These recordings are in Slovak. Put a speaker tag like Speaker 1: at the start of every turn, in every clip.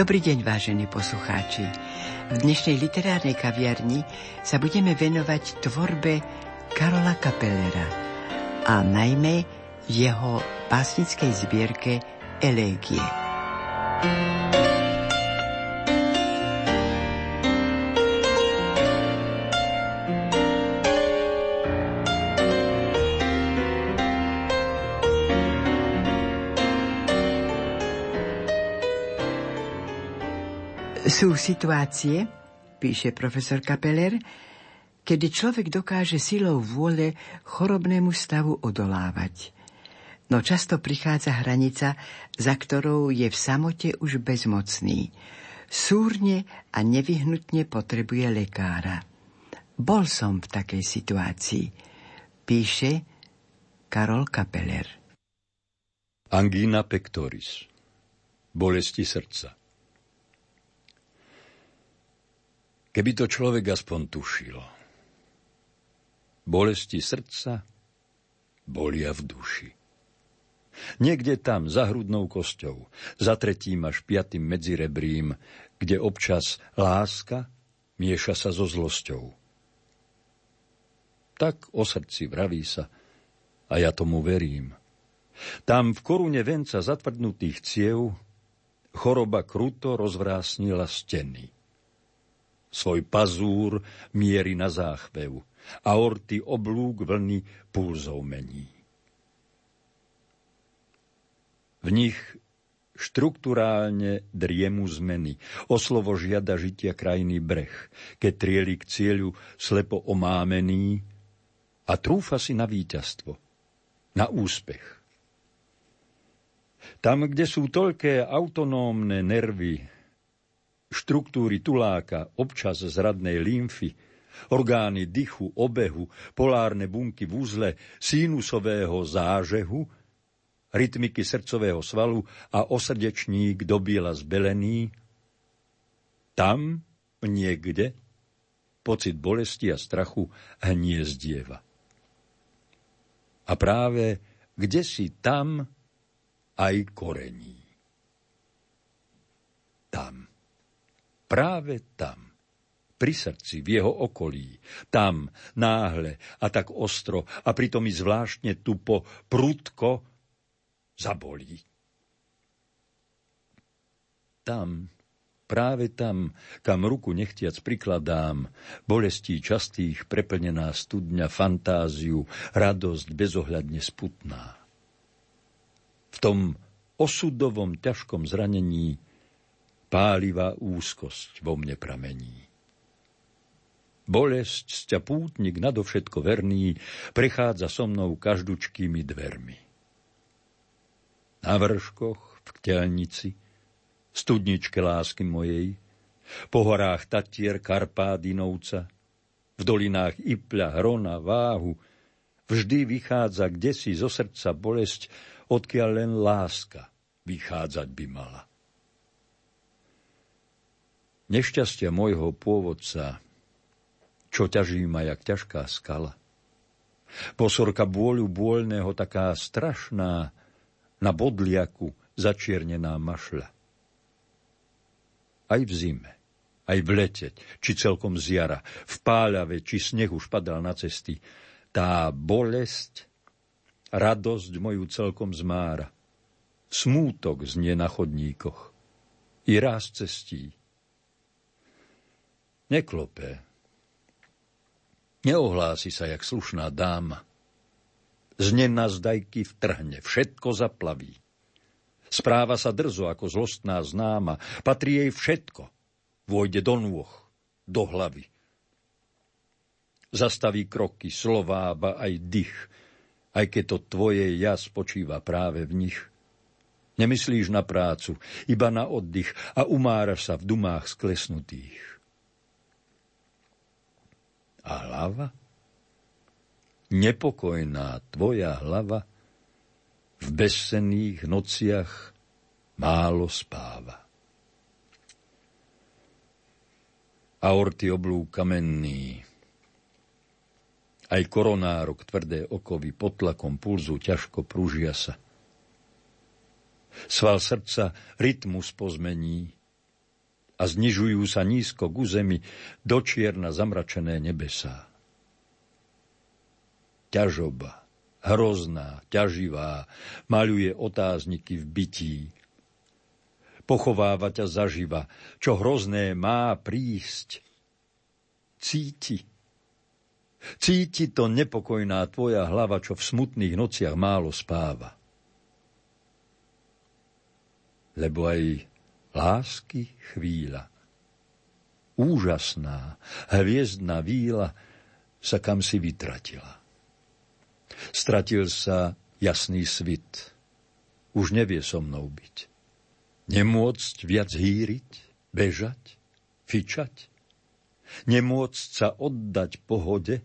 Speaker 1: Dobrý deň, vážení poslucháči. V dnešnej literárnej kaviarni sa budeme venovať tvorbe Karola Kapelera a najmä jeho básnickej zbierke Elégie. Sú situácie, píše profesor Kapeler, kedy človek dokáže silou vôle chorobnému stavu odolávať. No často prichádza hranica, za ktorou je v samote už bezmocný. Súrne a nevyhnutne potrebuje lekára. Bol som v takej situácii, píše Karol Kapeler.
Speaker 2: Angina pectoris. Bolesti srdca. Keby to človek aspoň tušil. Bolesti srdca bolia v duši. Niekde tam, za hrudnou kosťou, za tretím až piatým medzirebrím, kde občas láska mieša sa so zlosťou. Tak o srdci vraví sa, a ja tomu verím. Tam v korune venca zatvrdnutých ciev choroba kruto rozvrásnila steny svoj pazúr miery na záchvev. Aorty oblúk vlny pulzov mení. V nich štruktúrálne driemu zmeny. Oslovo žiada žitia krajný breh, keď trieli k cieľu slepo omámený a trúfa si na víťazstvo, na úspech. Tam, kde sú toľké autonómne nervy, štruktúry tuláka, občas zradnej lymfy, orgány dychu, obehu, polárne bunky v úzle sinusového zážehu, rytmiky srdcového svalu a osrdečník do biela zbelený, tam niekde pocit bolesti a strachu hniezdieva. A práve kde si tam aj korení. Tam práve tam, pri srdci, v jeho okolí, tam, náhle a tak ostro a pritom i zvláštne tupo, prudko, zabolí. Tam, práve tam, kam ruku nechtiac prikladám, bolestí častých preplnená studňa, fantáziu, radosť bezohľadne sputná. V tom osudovom ťažkom zranení pálivá úzkosť vo mne pramení. Bolesť ťa pútnik nadovšetko verný prechádza so mnou každučkými dvermi. Na vrškoch, v ktelnici, studničke lásky mojej, po horách Tatier, Karpádinovca, v dolinách Ipľa, Hrona, Váhu, vždy vychádza kde si zo srdca bolesť, odkiaľ len láska vychádzať by mala. Nešťastia môjho pôvodca, čo ťaží ma jak ťažká skala. Posorka bôľu bôľného taká strašná, na bodliaku začiernená mašľa. Aj v zime, aj v lete, či celkom z jara, v páľave, či sneh už padal na cesty, tá bolesť, radosť moju celkom zmára. Smútok znie na chodníkoch. I ráz cestí, Neklope. Neohlási sa, jak slušná dáma. Z nenazdajky vtrhne, všetko zaplaví. Správa sa drzo ako zlostná známa, patrí jej všetko. Vojde do nôh, do hlavy. Zastaví kroky, slová, ba aj dých. aj keď to tvoje ja spočíva práve v nich. Nemyslíš na prácu, iba na oddych a umáraš sa v dumách sklesnutých. A hlava? Nepokojná tvoja hlava v bezsenných nociach málo spáva. Aorty oblúk kamenný, aj koronárok tvrdé okovy pod tlakom pulzu ťažko prúžia sa. Sval srdca rytmus pozmení a znižujú sa nízko ku zemi do čierna zamračené nebesá. Ťažoba, hrozná, ťaživá, maľuje otázniky v bytí. Pochováva ťa zaživa, čo hrozné má prísť. Cíti, Cíti to nepokojná tvoja hlava, čo v smutných nociach málo spáva. Lebo aj lásky chvíľa, úžasná, hviezdna víla sa kam si vytratila. Stratil sa jasný svit, už nevie so mnou byť. Nemôcť viac hýriť, bežať, fičať, nemôcť sa oddať pohode,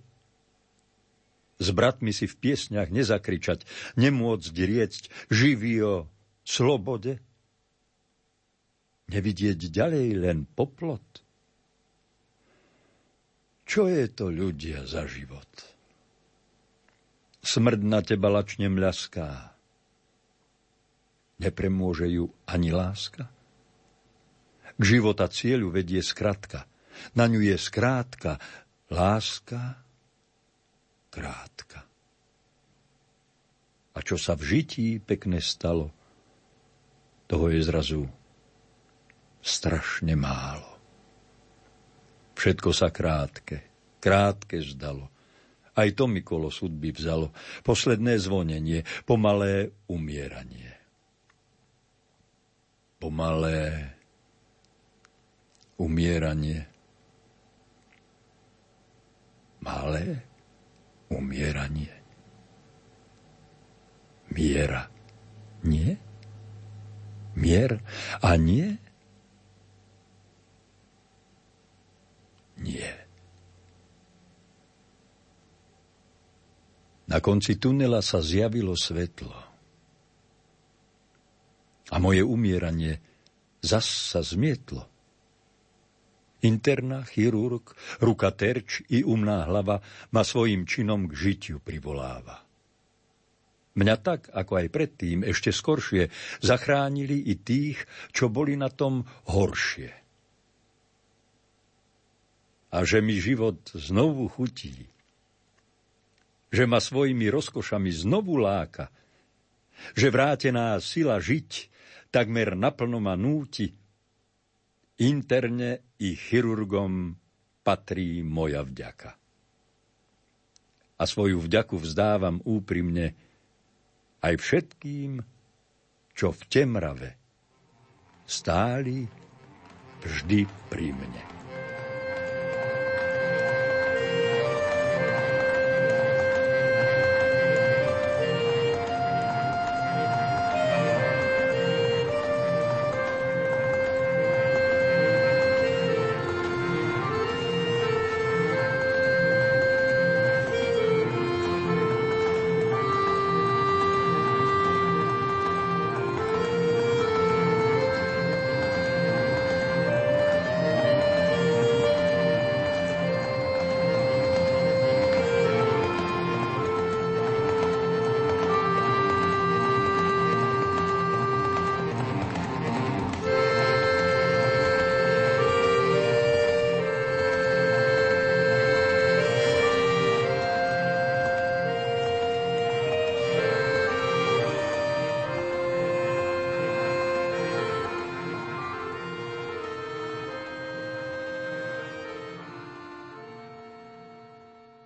Speaker 2: s bratmi si v piesňach nezakričať, nemôcť riecť živio slobode, nevidieť ďalej len poplot. Čo je to ľudia za život? Smrť na teba lačne mľaská. Nepremôže ju ani láska? K života cieľu vedie skratka. Na ňu je skrátka láska krátka. A čo sa v žití pekne stalo, toho je zrazu strašne málo. Všetko sa krátke, krátke zdalo. Aj to mi kolo sudby vzalo. Posledné zvonenie, pomalé umieranie. Pomalé umieranie. Malé umieranie. Miera. Nie? Mier a nie? Nie. Na konci tunela sa zjavilo svetlo. A moje umieranie zas sa zmietlo. Interná, chirurg, ruka terč i umná hlava ma svojim činom k žitiu privoláva. Mňa tak, ako aj predtým, ešte skoršie, zachránili i tých, čo boli na tom horšie. A že mi život znovu chutí, že ma svojimi rozkošami znovu láka, že vrátená sila žiť takmer naplno ma núti, Interne i chirurgom patrí moja vďaka. A svoju vďaku vzdávam úprimne aj všetkým, čo v temrave stáli vždy pri mne.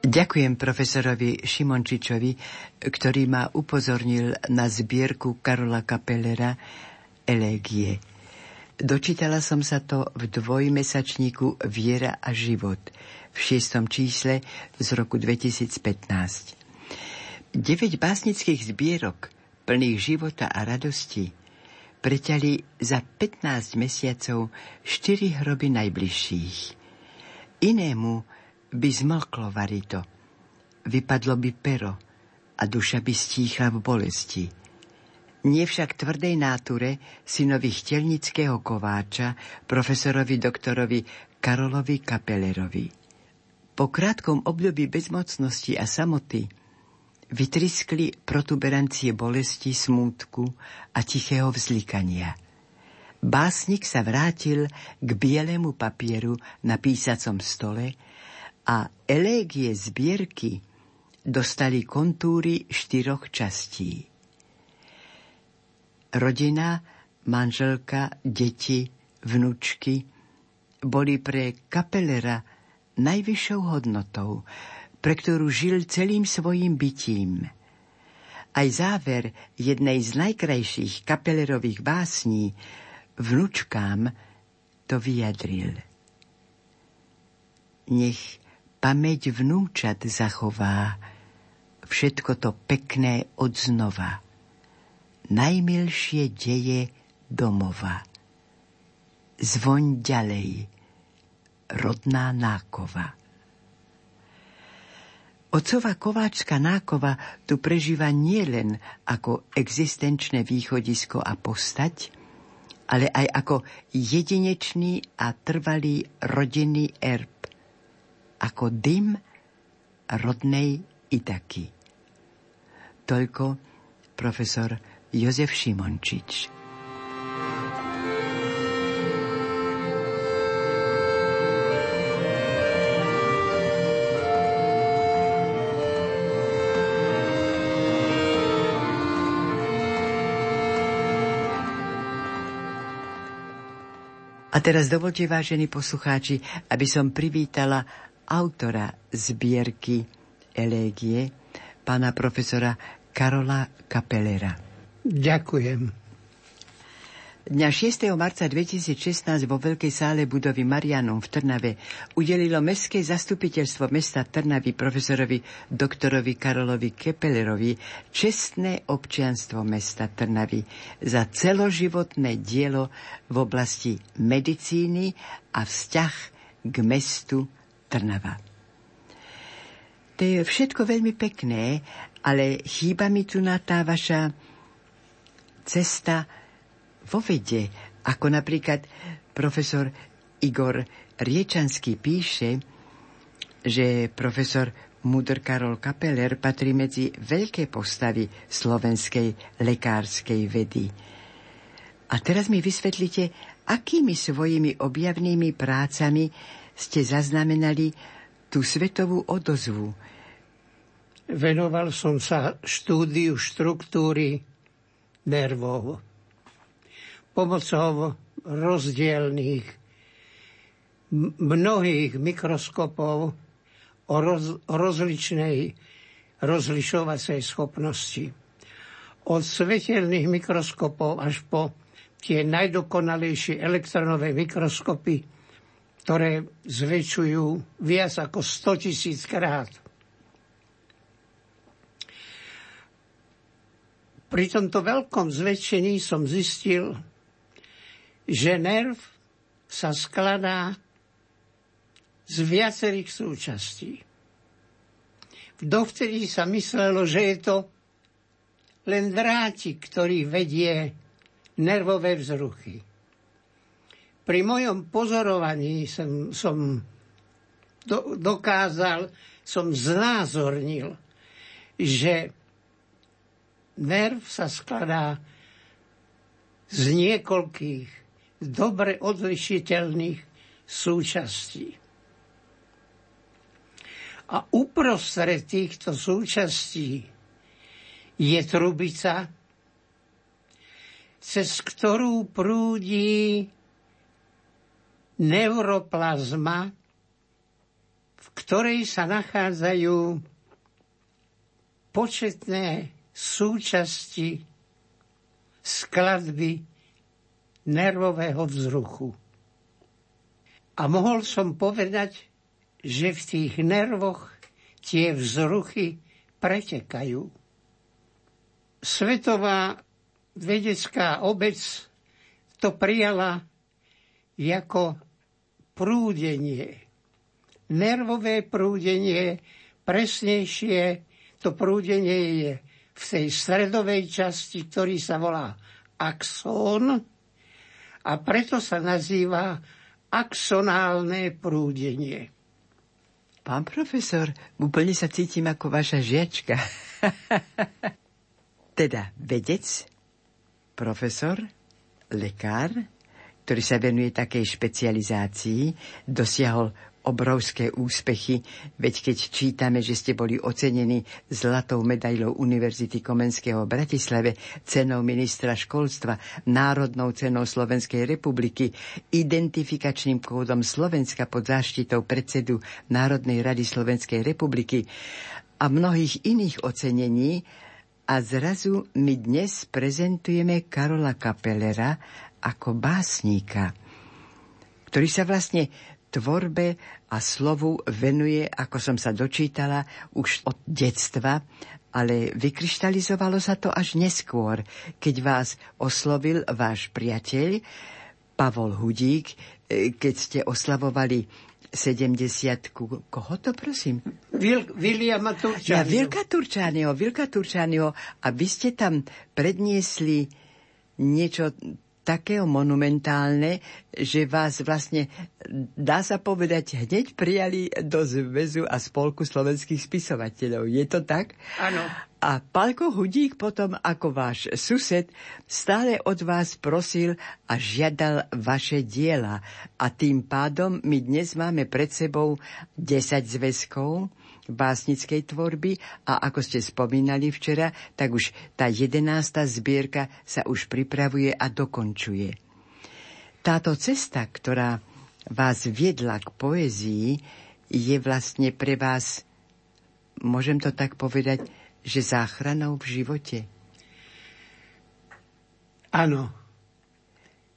Speaker 1: Ďakujem profesorovi Šimončičovi, ktorý ma upozornil na zbierku Karola Kapelera Elegie. Dočítala som sa to v dvojmesačníku Viera a život v šiestom čísle z roku 2015. Deväť básnických zbierok plných života a radosti preťali za 15 mesiacov štyri hroby najbližších. Inému by zmlklo varito, vypadlo by pero a duša by stíchla v bolesti. Nie však tvrdej náture synovi chtelnického kováča, profesorovi doktorovi Karolovi Kapelerovi. Po krátkom období bezmocnosti a samoty vytriskli protuberancie bolesti, smútku a tichého vzlikania. Básnik sa vrátil k bielemu papieru na písacom stole a elégie zbierky dostali kontúry štyroch častí. Rodina, manželka, deti, vnúčky boli pre kapelera najvyššou hodnotou, pre ktorú žil celým svojim bytím. Aj záver jednej z najkrajších kapelerových básní vnúčkám to vyjadril. Nech pamäť vnúčat zachová všetko to pekné odznova. Najmilšie deje domova. Zvoň ďalej, rodná nákova. Otcova kováčska nákova tu prežíva nielen ako existenčné východisko a postať, ale aj ako jedinečný a trvalý rodinný erb, ako dym rodnej Itaky. Toľko profesor Jozef Šimončič. A teraz dovolte, vážení poslucháči, aby som privítala autora zbierky Elégie, pána profesora Karola Kapelera.
Speaker 3: Ďakujem.
Speaker 1: Dňa 6. marca 2016 vo Veľkej sále budovy Marianom v Trnave udelilo Mestské zastupiteľstvo mesta Trnavy profesorovi doktorovi Karolovi Kepelerovi čestné občianstvo mesta Trnavy za celoživotné dielo v oblasti medicíny a vzťah k mestu Trnava. To je všetko veľmi pekné, ale chýba mi tu na tá vaša cesta vo vede, ako napríklad profesor Igor Riečanský píše, že profesor Mudr Karol Kapeler patrí medzi veľké postavy slovenskej lekárskej vedy. A teraz mi vysvetlite, akými svojimi objavnými prácami ste zaznamenali tú svetovú odozvu.
Speaker 3: Venoval som sa štúdiu štruktúry nervov pomocou rozdielných mnohých mikroskopov o roz, rozličnej rozlišovacej schopnosti. Od svetelných mikroskopov až po tie najdokonalejšie elektronové mikroskopy, ktoré zväčšujú viac ako 100 tisíc krát. Pri tomto veľkom zväčšení som zistil, že nerv sa skladá z viacerých súčastí. Dovtedy sa myslelo, že je to len drátik, ktorý vedie nervové vzruchy. Pri mojom pozorovaní som, som do, dokázal, som znázornil, že nerv sa skladá z niekoľkých dobre odlišiteľných súčastí. A uprostred týchto súčastí je trubica, cez ktorú prúdi neuroplazma, v ktorej sa nachádzajú početné súčasti skladby nervového vzruchu. A mohol som povedať, že v tých nervoch tie vzruchy pretekajú. Svetová vedecká obec to prijala ako prúdenie. Nervové prúdenie, presnejšie to prúdenie je v tej stredovej časti, ktorý sa volá axón a preto sa nazýva axonálne prúdenie.
Speaker 1: Pán profesor, úplne sa cítim ako vaša žiačka. teda vedec, profesor, lekár, ktorý sa venuje takej špecializácii, dosiahol obrovské úspechy, veď keď čítame, že ste boli ocenení zlatou medailou Univerzity Komenského v Bratislave, cenou ministra školstva, Národnou cenou Slovenskej republiky, identifikačným kódom Slovenska pod záštitou predsedu Národnej rady Slovenskej republiky a mnohých iných ocenení, a zrazu my dnes prezentujeme Karola Kapelera ako básnika, ktorý sa vlastne tvorbe a slovu venuje, ako som sa dočítala, už od detstva, ale vykryštalizovalo sa to až neskôr, keď vás oslovil váš priateľ Pavol Hudík, keď ste oslavovali 70 Koho to prosím?
Speaker 3: Vil, Viliama Turčányho.
Speaker 1: Ja, Vilka Turčányho, Vilka Turčányho. A vy ste tam predniesli niečo takého monumentálne, že vás vlastne, dá sa povedať, hneď prijali do Zväzu a Spolku slovenských spisovateľov. Je to tak?
Speaker 3: Áno.
Speaker 1: A Palko Hudík potom ako váš sused stále od vás prosil a žiadal vaše diela. A tým pádom my dnes máme pred sebou 10 zväzkov, básnickej tvorby a ako ste spomínali včera, tak už tá jedenásta zbierka sa už pripravuje a dokončuje. Táto cesta, ktorá vás viedla k poezii, je vlastne pre vás, môžem to tak povedať, že záchranou v živote.
Speaker 3: Áno.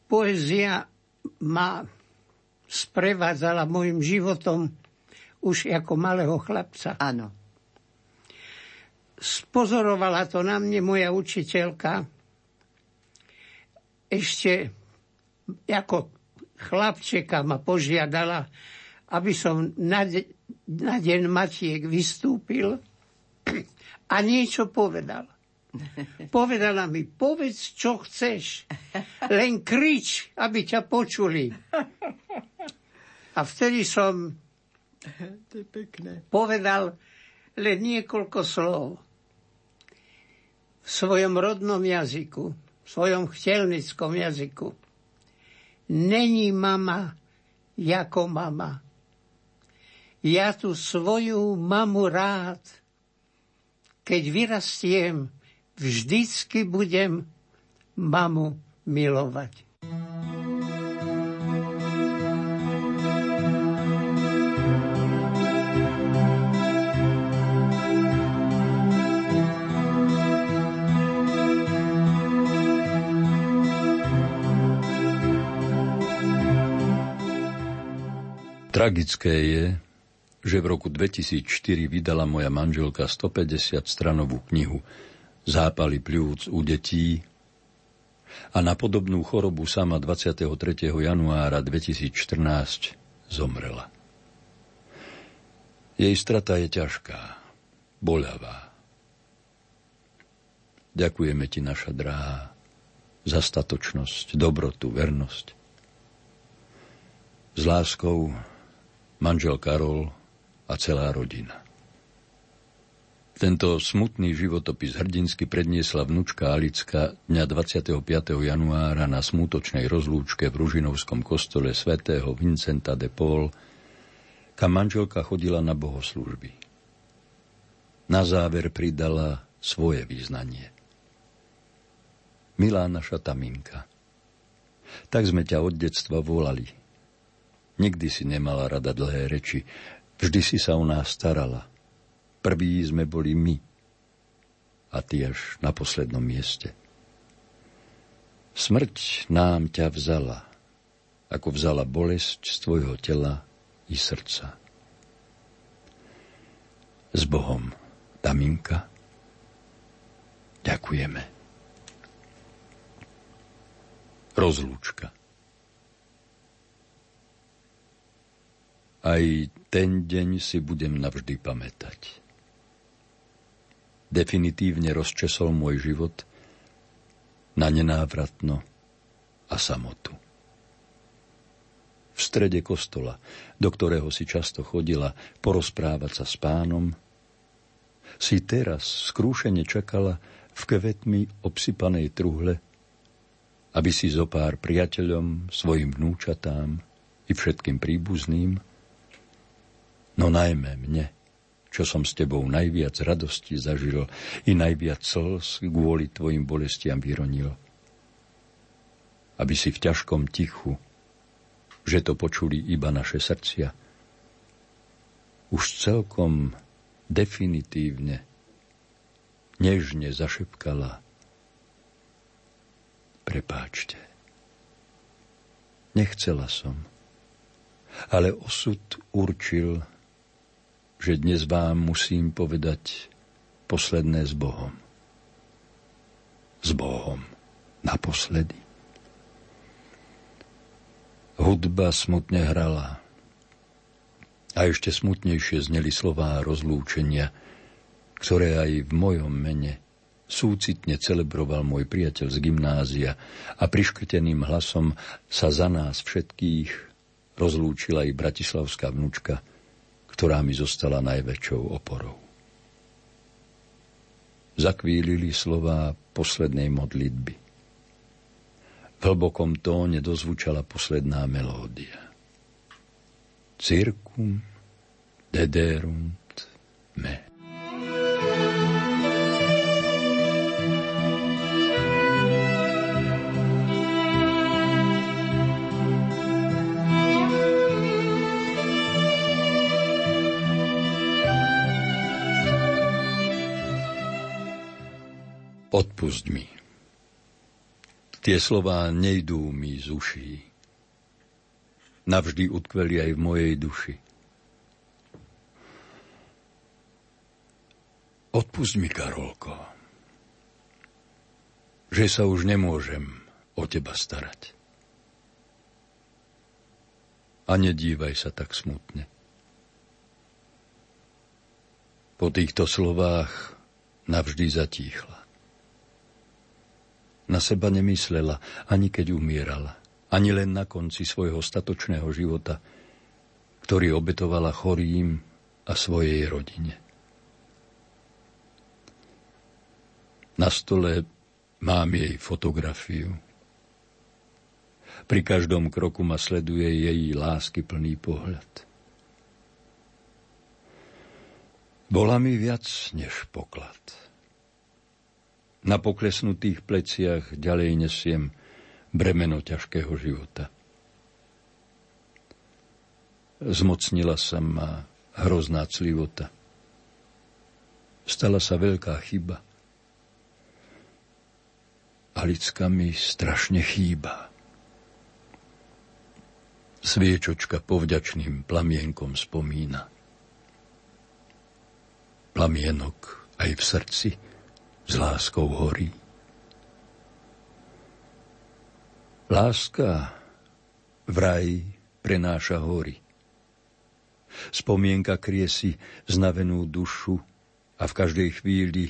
Speaker 3: Poezia ma sprevádzala môjim životom už ako malého chlapca.
Speaker 1: Áno.
Speaker 3: Spozorovala to na mne moja učiteľka ešte ako chlapčeka ma požiadala, aby som na, de- na deň Matiek vystúpil a niečo povedal. Povedala mi, povedz, čo chceš, len krič, aby ťa počuli. A vtedy som
Speaker 1: To je pekné.
Speaker 3: povedal len niekoľko slov v svojom rodnom jazyku, v svojom chtelnickom jazyku. Není mama ako mama. Ja tu svoju mamu rád, keď vyrastiem, vždycky budem mamu milovať.
Speaker 2: Tragické je, že v roku 2004 vydala moja manželka 150 stranovú knihu Zápaly pľúc u detí a na podobnú chorobu sama 23. januára 2014 zomrela. Jej strata je ťažká, boľavá. Ďakujeme ti, naša dráha, za statočnosť, dobrotu, vernosť. S láskou manžel Karol a celá rodina. Tento smutný životopis hrdinsky predniesla vnučka Alicka dňa 25. januára na smutočnej rozlúčke v Ružinovskom kostole svätého Vincenta de Paul, kam manželka chodila na bohoslúžby. Na záver pridala svoje význanie. Milá naša Taminka, tak sme ťa od detstva volali – Nikdy si nemala rada dlhé reči. Vždy si sa o nás starala. Prví sme boli my. A ty až na poslednom mieste. Smrť nám ťa vzala, ako vzala bolesť z tvojho tela i srdca. S Bohom, Daminka. ďakujeme. Rozlúčka. Aj ten deň si budem navždy pamätať. Definitívne rozčesol môj život na nenávratno a samotu. V strede kostola, do ktorého si často chodila porozprávať sa s pánom, si teraz skrúšene čakala v kvetmi obsypanej truhle, aby si zo pár priateľom, svojim vnúčatám i všetkým príbuzným No najmä mne, čo som s tebou najviac radosti zažil i najviac slz kvôli tvojim bolestiam vyronil. Aby si v ťažkom tichu, že to počuli iba naše srdcia, už celkom definitívne, nežne zašepkala Prepáčte. Nechcela som, ale osud určil, že dnes vám musím povedať posledné s Bohom. S Bohom. Naposledy. Hudba smutne hrala. A ešte smutnejšie zneli slová rozlúčenia, ktoré aj v mojom mene súcitne celebroval môj priateľ z gymnázia a priškrteným hlasom sa za nás všetkých rozlúčila i bratislavská vnúčka – ktorá mi zostala najväčšou oporou. Zakvílili slová poslednej modlitby. V hlbokom tóne dozvučala posledná melódia. Circum dederunt me. Odpust mi. Tie slová nejdú mi z uší. Navždy utkveli aj v mojej duši. Odpust mi, Karolko, že sa už nemôžem o teba starať. A nedívaj sa tak smutne. Po týchto slovách navždy zatíchla. Na seba nemyslela, ani keď umierala. Ani len na konci svojho statočného života, ktorý obetovala chorým a svojej rodine. Na stole mám jej fotografiu. Pri každom kroku ma sleduje jej lásky plný pohľad. Bola mi viac než poklad. Na poklesnutých pleciach ďalej nesiem bremeno ťažkého života. Zmocnila sa ma hrozná clivota. Stala sa veľká chyba. A lidská mi strašne chýba. Sviečočka povďačným plamienkom spomína. Plamienok aj v srdci – s láskou horí. Láska vraj prenáša hory. Spomienka kriesi znavenú dušu a v každej chvíli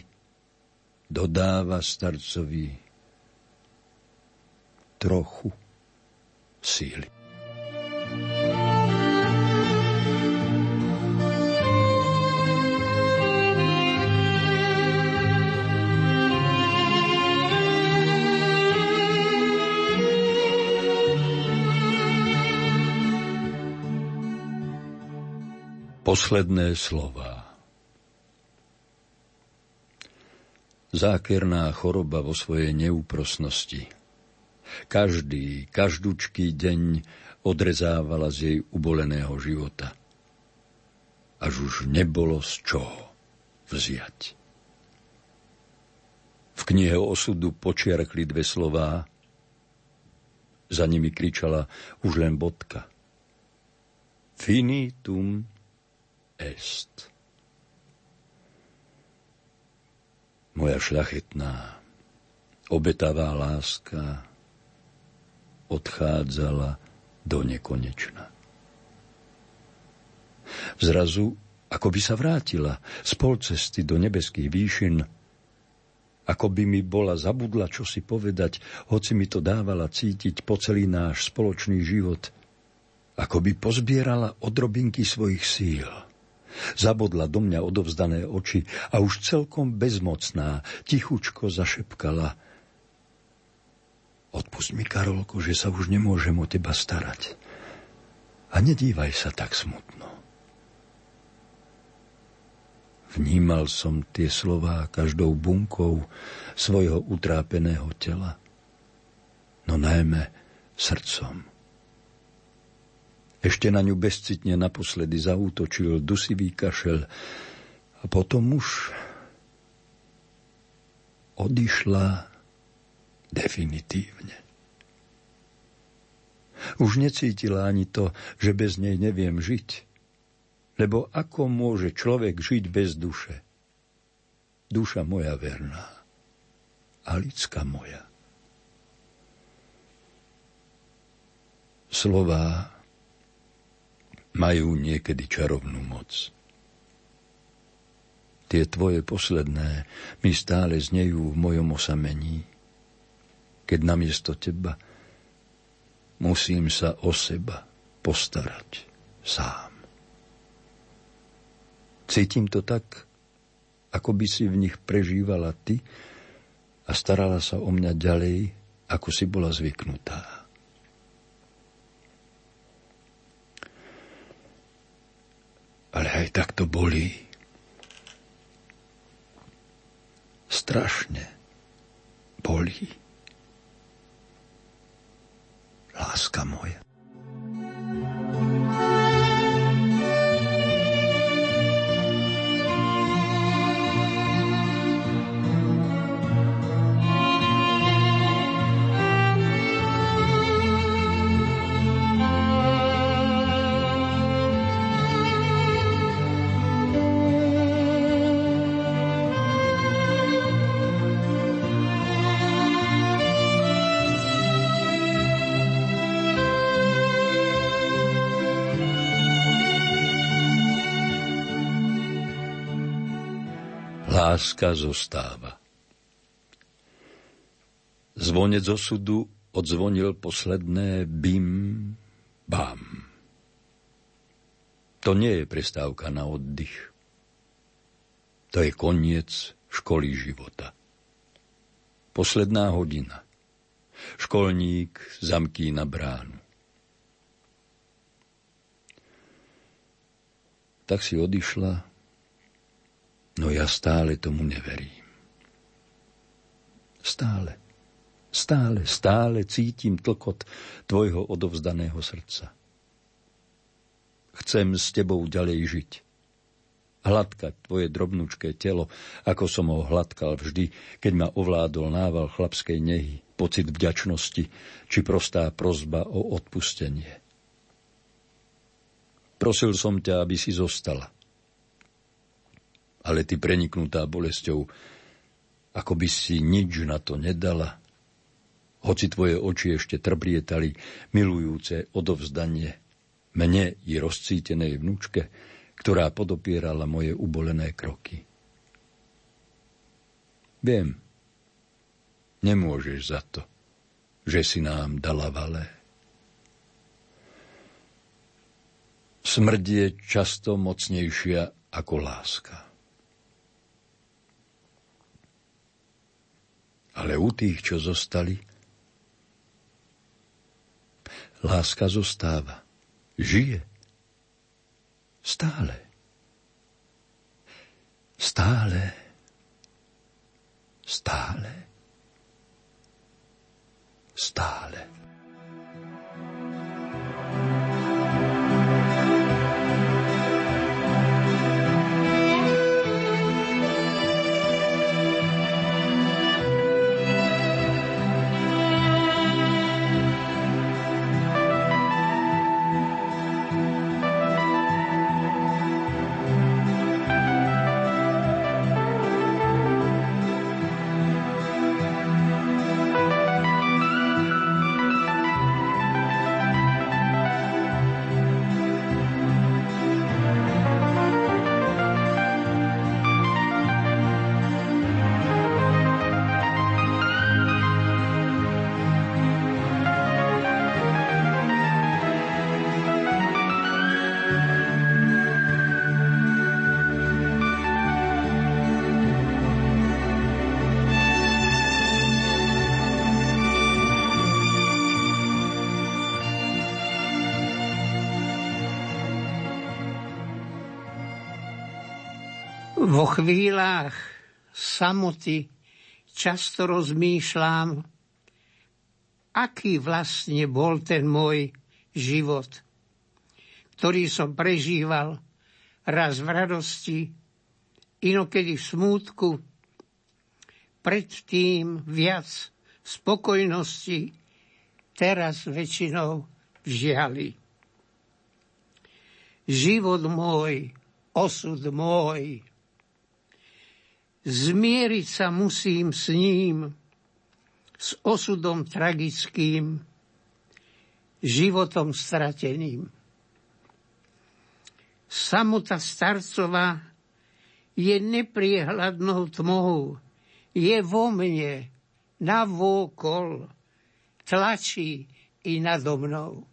Speaker 2: dodáva starcovi trochu síly. Posledné slova. Zákerná choroba vo svojej neúprosnosti. Každý, každúčký deň odrezávala z jej uboleného života. Až už nebolo z čoho vziať. V knihe osudu počiarkli dve slová, za nimi kričala už len bodka. Finitum est. Moja šľachetná, obetavá láska odchádzala do nekonečna. Zrazu, ako by sa vrátila z polcesty do nebeských výšin, ako by mi bola zabudla čo si povedať, hoci mi to dávala cítiť po celý náš spoločný život, ako by pozbierala odrobinky svojich síl. Zabodla do mňa odovzdané oči a už celkom bezmocná, tichučko zašepkala – Odpust mi, Karolko, že sa už nemôžem o teba starať. A nedívaj sa tak smutno. Vnímal som tie slová každou bunkou svojho utrápeného tela, no najmä srdcom. Ešte na ňu bezcitne naposledy zaútočil dusivý kašel a potom už odišla definitívne. Už necítila ani to, že bez nej neviem žiť. Lebo ako môže človek žiť bez duše? Duša moja verná a lidská moja. Slová majú niekedy čarovnú moc. Tie tvoje posledné mi stále znejú v mojom osamení keď namiesto teba musím sa o seba postarať sám. Cítim to tak, ako by si v nich prežívala ty a starala sa o mňa ďalej, ako si bola zvyknutá. Ale aj tak to bolí. Strašne bolí. láska moja. Láska zostáva. Zvonec osudu odzvonil posledné bim, bam. To nie je prestávka na oddych. To je koniec školy života. Posledná hodina. Školník zamkí na bránu. Tak si odišla No ja stále tomu neverím. Stále, stále, stále cítim tlkot tvojho odovzdaného srdca. Chcem s tebou ďalej žiť. Hladkať tvoje drobnučké telo, ako som ho hladkal vždy, keď ma ovládol nával chlapskej nehy, pocit vďačnosti či prostá prozba o odpustenie. Prosil som ťa, aby si zostala – ale ty preniknutá bolesťou, ako by si nič na to nedala, hoci tvoje oči ešte trblietali milujúce odovzdanie mne i rozcítenej vnúčke, ktorá podopierala moje ubolené kroky. Viem, nemôžeš za to, že si nám dala valé. Smrť je často mocnejšia ako láska. Ale u tých, čo zostali, láska zostáva. Žije. Stále. Stále. Stále. Stále.
Speaker 3: Vo chvíľach samoty často rozmýšľam, aký vlastne bol ten môj život, ktorý som prežíval raz v radosti, inokedy v smútku, predtým viac spokojnosti, teraz väčšinou v žiali. Život môj, osud môj, Zmieriť sa musím s ním, s osudom tragickým, životom strateným. Samota starcová je nepriehľadnou tmou, je vo mne, na vôkol, tlačí i nado mnou.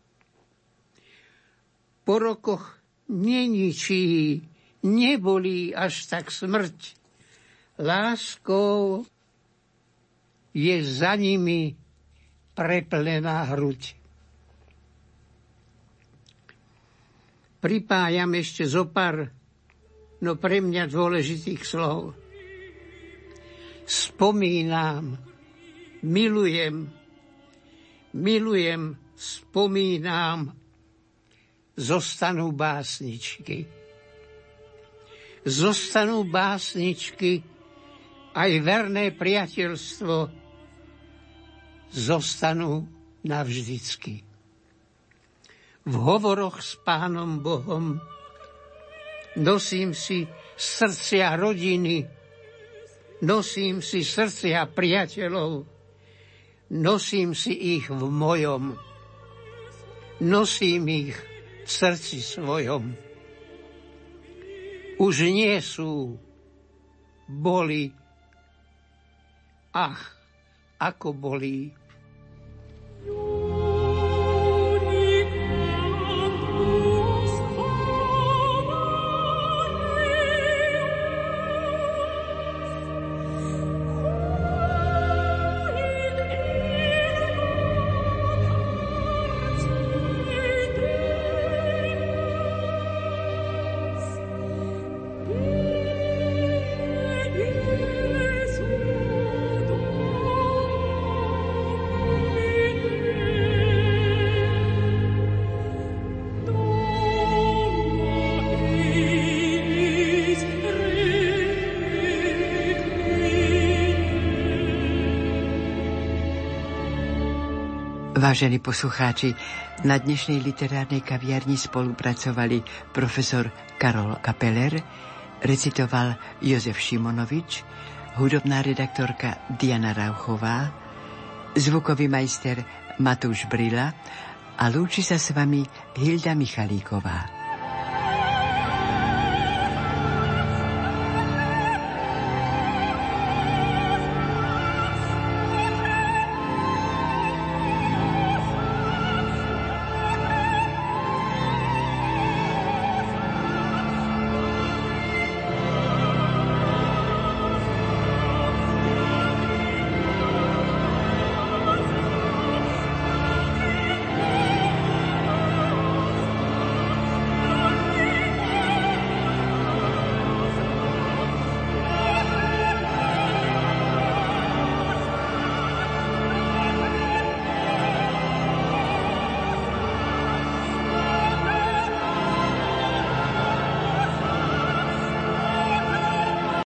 Speaker 3: Po rokoch neničí, nebolí až tak smrť, láskou je za nimi preplená hruď. Pripájam ešte zo pár, no pre mňa dôležitých slov. Spomínam, milujem, milujem, spomínam, zostanú básničky. Zostanú básničky, aj verné priateľstvo zostanú navždycky. V hovoroch s Pánom Bohom nosím si srdcia rodiny, nosím si srdcia priateľov, nosím si ich v mojom, nosím ich v srdci svojom. Už nie sú, boli Ach, ako bolí.
Speaker 1: Vážení poslucháči, na dnešnej literárnej kaviarni spolupracovali profesor Karol Kapeler, recitoval Jozef Šimonovič, hudobná redaktorka Diana Rauchová, zvukový majster Matúš Brila a lúči sa s vami Hilda Michalíková.